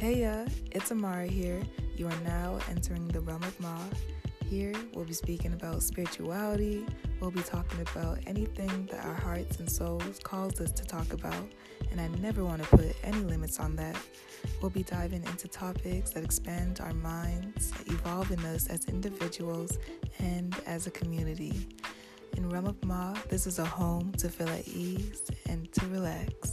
Hey, ya, it's Amara here. You are now entering the realm of Ma. Here, we'll be speaking about spirituality. We'll be talking about anything that our hearts and souls calls us to talk about, and I never want to put any limits on that. We'll be diving into topics that expand our minds, evolving us as individuals and as a community. In Realm of Ma, this is a home to feel at ease and to relax.